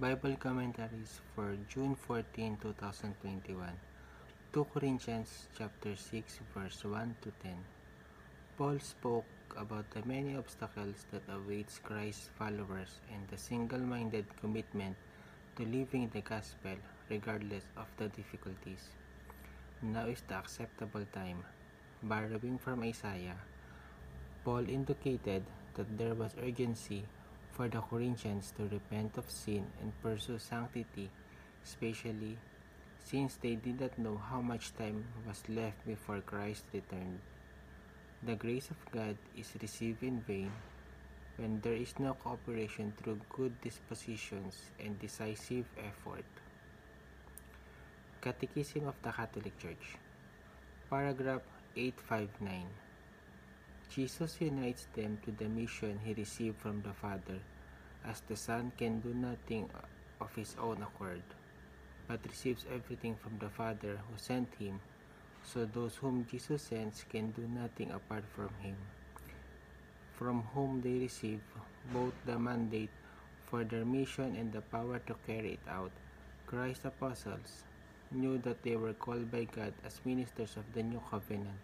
Bible commentaries for June 14, 2021. 2 Corinthians chapter 6 verse 1 to 10. Paul spoke about the many obstacles that awaits Christ's followers and the single-minded commitment to living the gospel regardless of the difficulties. Now is the acceptable time. Borrowing from Isaiah, Paul indicated that there was urgency for the Corinthians to repent of sin and pursue sanctity, especially since they did not know how much time was left before Christ returned. The grace of God is received in vain when there is no cooperation through good dispositions and decisive effort. Catechism of the Catholic Church Paragraph 859 Jesus unites them to the mission he received from the Father, as the Son can do nothing of his own accord, but receives everything from the Father who sent him, so those whom Jesus sends can do nothing apart from him, from whom they receive both the mandate for their mission and the power to carry it out. Christ's apostles knew that they were called by God as ministers of the new covenant,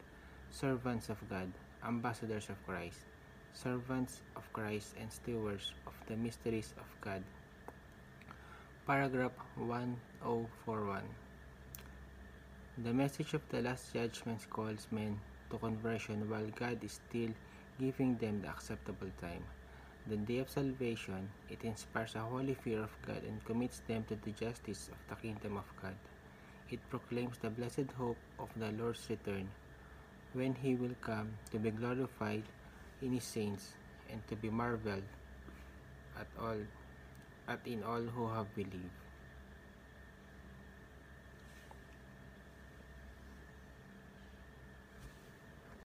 servants of God, ambassadors of Christ, servants of Christ, and stewards of the mysteries of God. Paragraph 1041 The message of the last judgment calls men to conversion while God is still giving them the acceptable time. The day of salvation, it inspires a holy fear of God and commits them to the justice of the kingdom of God. It proclaims the blessed hope of the Lord's return when he will come to be glorified in his saints and to be marveled at all at in all who have believed.